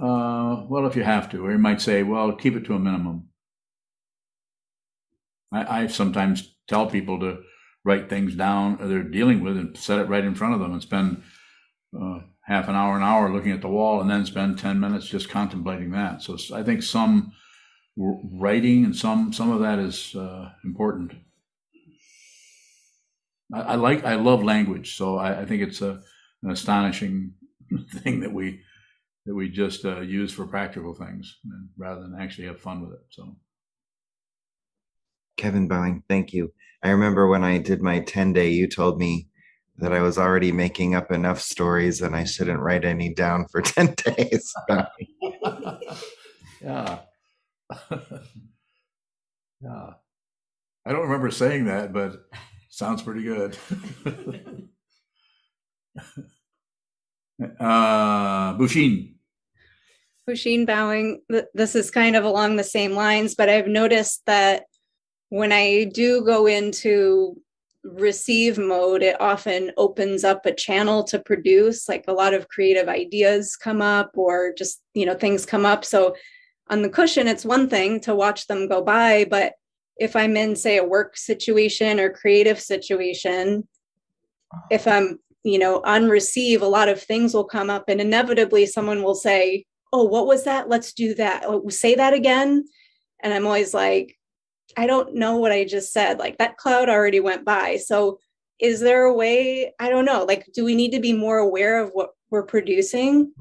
uh, "Well, if you have to," or he might say, "Well, keep it to a minimum." I, I sometimes tell people to write things down they're dealing with and set it right in front of them and spend uh, half an hour, an hour looking at the wall, and then spend ten minutes just contemplating that. So I think some writing and some some of that is uh, important. I, I, like I love language, so I, I think it's a, an astonishing thing that we that we just uh, use for practical things rather than actually have fun with it. So. Kevin Bowing, thank you. I remember when I did my 10 day, you told me that I was already making up enough stories and I shouldn't write any down for 10 days. yeah. yeah. I don't remember saying that, but sounds pretty good. uh, Bushin. Bushin bowing. This is kind of along the same lines, but I've noticed that when I do go into receive mode, it often opens up a channel to produce. Like a lot of creative ideas come up, or just, you know, things come up. So on the cushion, it's one thing to watch them go by, but if I'm in, say, a work situation or creative situation, if I'm, you know, on receive, a lot of things will come up, and inevitably someone will say, Oh, what was that? Let's do that. Oh, say that again. And I'm always like, I don't know what I just said. Like that cloud already went by. So is there a way? I don't know. Like, do we need to be more aware of what we're producing?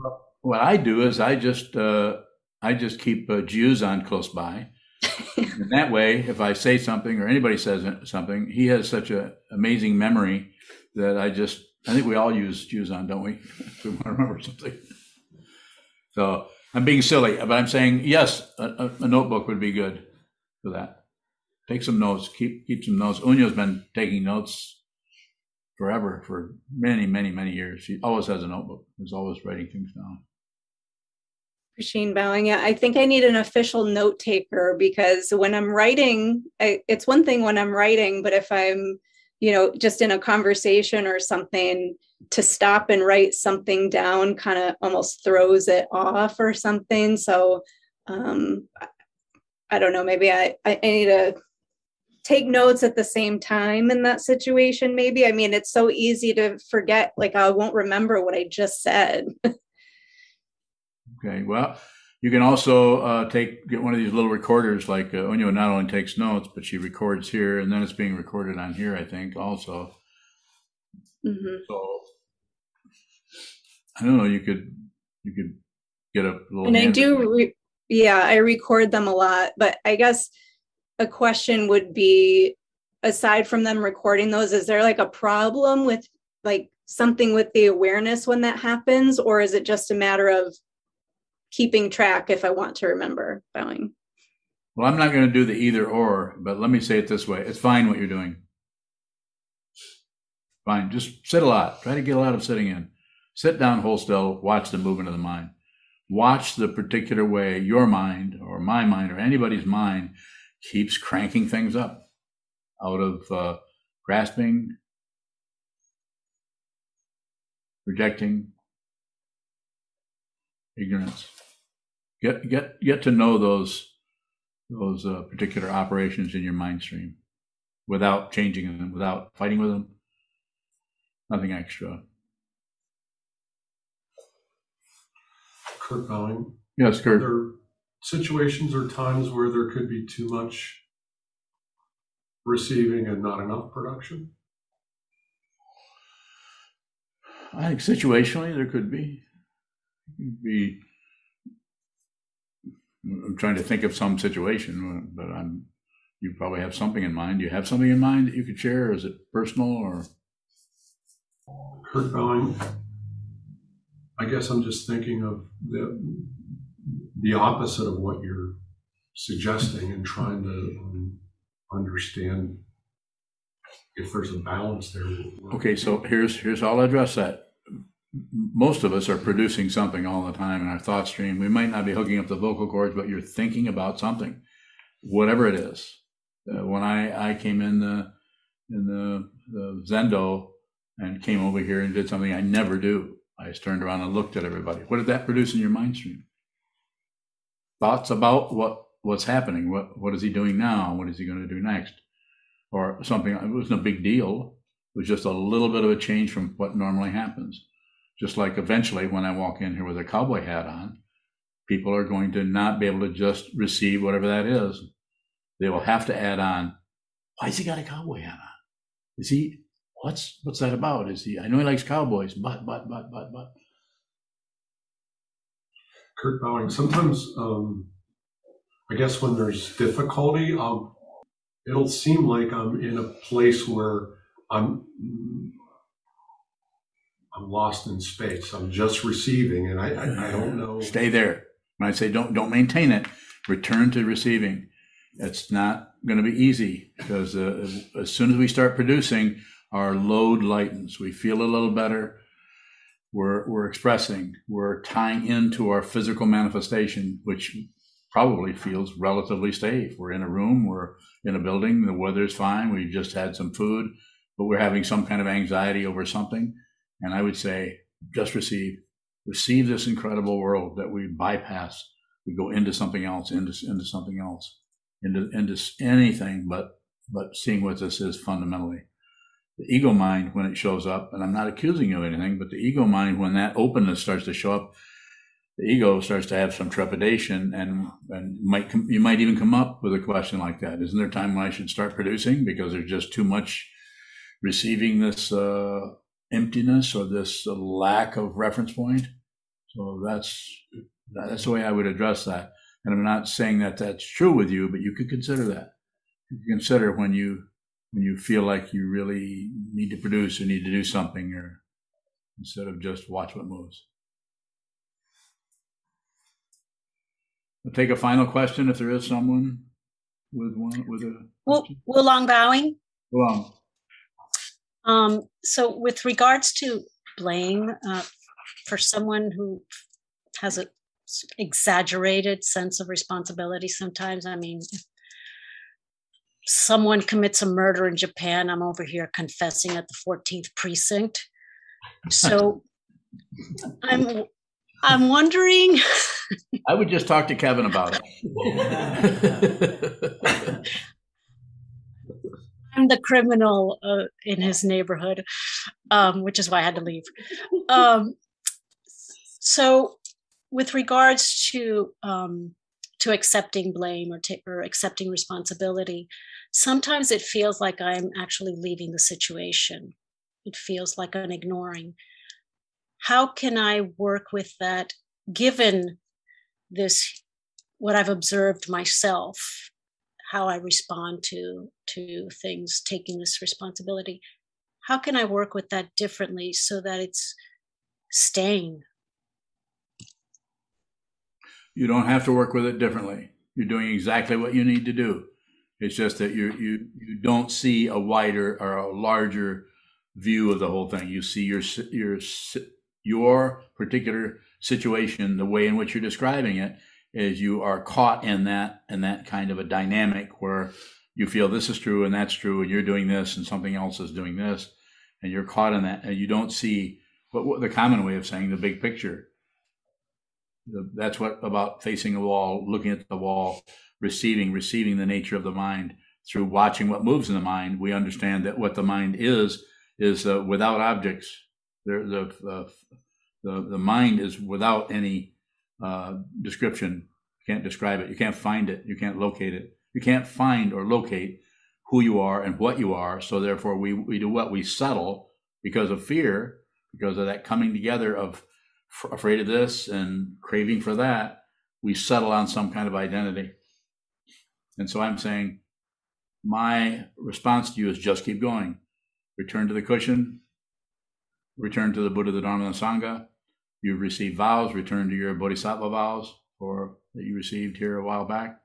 What I do is I just, uh, I just keep uh, on close by. And that way, if I say something or anybody says something, he has such an amazing memory that I just, I think we all use Jews on, don't we? we want to remember something. So I'm being silly, but I'm saying, yes, a, a notebook would be good for that take some notes. Keep keep some notes. Unyo's been taking notes forever for many, many, many years. She always has a notebook. Is always writing things down. Bushin bowing. Yeah, I think I need an official note taker because when I'm writing, I, it's one thing when I'm writing, but if I'm, you know, just in a conversation or something, to stop and write something down kind of almost throws it off or something. So um, I, don't know. Maybe I I need to take notes at the same time in that situation. Maybe I mean it's so easy to forget. Like I won't remember what I just said. Okay. Well, you can also uh, take get one of these little recorders. Like uh, Onyo not only takes notes, but she records here, and then it's being recorded on here. I think also. Mhm. So I don't know. You could you could get a little. and I do, re- yeah, I record them a lot, but I guess a question would be, aside from them recording those, is there like a problem with like something with the awareness when that happens, or is it just a matter of keeping track if I want to remember bowing? Well, I'm not going to do the either or, but let me say it this way: it's fine what you're doing. Fine. Just sit a lot. Try to get a lot of sitting in. Sit down, hold still, watch the movement of the mind. Watch the particular way your mind or my mind or anybody's mind keeps cranking things up out of uh, grasping, rejecting, ignorance. Get get get to know those those uh, particular operations in your mind stream without changing them, without fighting with them. Nothing extra. Kurt Bowing. Yes, Kurt. Are there situations or times where there could be too much receiving and not enough production? I think situationally there could be. Be. I'm trying to think of some situation, but I'm. You probably have something in mind. Do you have something in mind that you could share? Is it personal or? Kurt Bowing, I guess I'm just thinking of the, the opposite of what you're suggesting and trying to um, understand if there's a balance there. Okay, so here's here's how I'll address that. Most of us are producing something all the time in our thought stream. We might not be hooking up the vocal cords, but you're thinking about something, whatever it is. Uh, when I I came in the in the, the Zendo and came over here and did something I never do. I just turned around and looked at everybody. What did that produce in your mind stream? Thoughts about what what's happening. What what is he doing now? What is he going to do next? Or something. It wasn't a big deal. It was just a little bit of a change from what normally happens. Just like eventually, when I walk in here with a cowboy hat on, people are going to not be able to just receive whatever that is. They will have to add on. Why he got a cowboy hat on? Is he? What's what's that about? Is he? I know he likes cowboys, but but but but but. Kurt Bowing, sometimes um, I guess when there's difficulty, I'll, it'll seem like I'm in a place where I'm I'm lost in space. I'm just receiving, and I I, I don't know. Stay there. When I say don't don't maintain it, return to receiving. It's not going to be easy because uh, as soon as we start producing, our load lightens. We feel a little better. We're we're expressing. We're tying into our physical manifestation, which probably feels relatively safe. We're in a room. We're in a building. The weather's fine. We just had some food, but we're having some kind of anxiety over something. And I would say, just receive receive this incredible world that we bypass. We go into something else, into into something else, into into anything but but seeing what this is fundamentally. The ego mind, when it shows up, and I'm not accusing you of anything, but the ego mind, when that openness starts to show up, the ego starts to have some trepidation, and and might com- you might even come up with a question like that. Isn't there time when I should start producing because there's just too much receiving this uh, emptiness or this lack of reference point? So that's that's the way I would address that. And I'm not saying that that's true with you, but you could consider that. You could consider when you when you feel like you really need to produce or need to do something, or instead of just watch what moves. We'll take a final question if there is someone. with one with a Well, Wulong bowing. well, Um, so, with regards to blame uh, for someone who has an exaggerated sense of responsibility, sometimes, I mean, someone commits a murder in Japan, I'm over here confessing at the 14th precinct. So, I'm I'm wondering. I would just talk to Kevin about it. I'm the criminal uh, in his neighborhood, um, which is why I had to leave. Um, so, with regards to um, to accepting blame or, ta- or accepting responsibility, sometimes it feels like I'm actually leaving the situation. It feels like I'm ignoring. How can I work with that, given this, what I've observed myself? How I respond to to things, taking this responsibility. How can I work with that differently so that it's staying? you don't have to work with it differently. You're doing exactly what you need to do. It's just that you you you don't see a wider or a larger view of the whole thing. You see your your your particular situation, the way in which you're describing it, is you are caught in that in that kind of a dynamic where you feel this is true and that's true, and you're doing this and something else is doing this, and you're caught in that, and you don't see what, what the common way of saying the big picture. The, that's what about facing a wall, looking at the wall, receiving, receiving the nature of the mind through watching what moves in the mind. We understand that what the mind is is uh, without objects. The, the the the the mind is without any uh, description. You can't describe it. You can't find it. You can't locate it. You can't find or locate who you are and what you are. So therefore, we we do what we settle because of fear, because of that coming together of f- afraid of this and craving for that. We settle on some kind of identity. And so I'm saying, my response to you is just keep going. Return to the cushion. Return to the Buddha, the Dharma, and the Sangha. You've received vows. Return to your Bodhisattva vows, or that you received here a while back.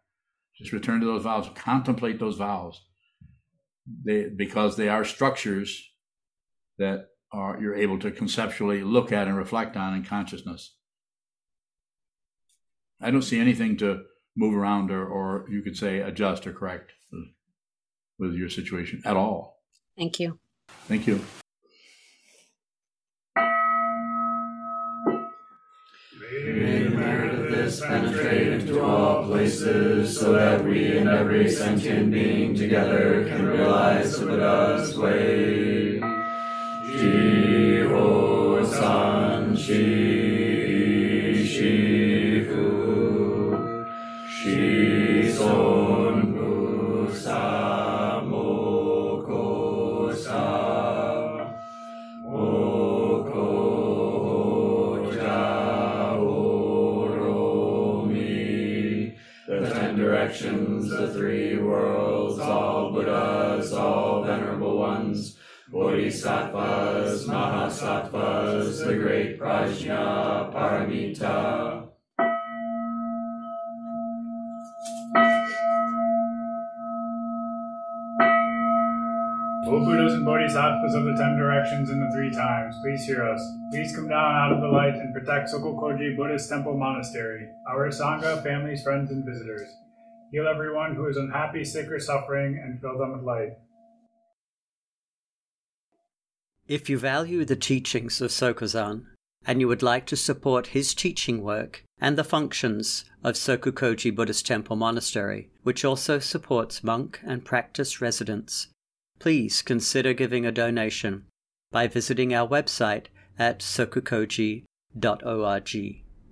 Just return to those vows. Contemplate those vows. They because they are structures that are you're able to conceptually look at and reflect on in consciousness. I don't see anything to move around or, or you could say adjust or correct with, with your situation at all. Thank you. Thank you. May the this penetrate into all places, so that we and every sentient being together can realize the Buddha's way. Jiho san shi shifu shi son Bodhisattvas, Mahasattvas, the great Prajna, Paramita. O Buddhas and Bodhisattvas of the ten directions and the three times, please hear us. Please come down out of the light and protect Sokukoji Buddhist Temple Monastery, our Sangha, families, friends, and visitors. Heal everyone who is unhappy, sick, or suffering, and fill them with light. If you value the teachings of Sokuzan and you would like to support his teaching work and the functions of Sokukoji Buddhist Temple Monastery, which also supports monk and practice residents, please consider giving a donation by visiting our website at sokukoji.org.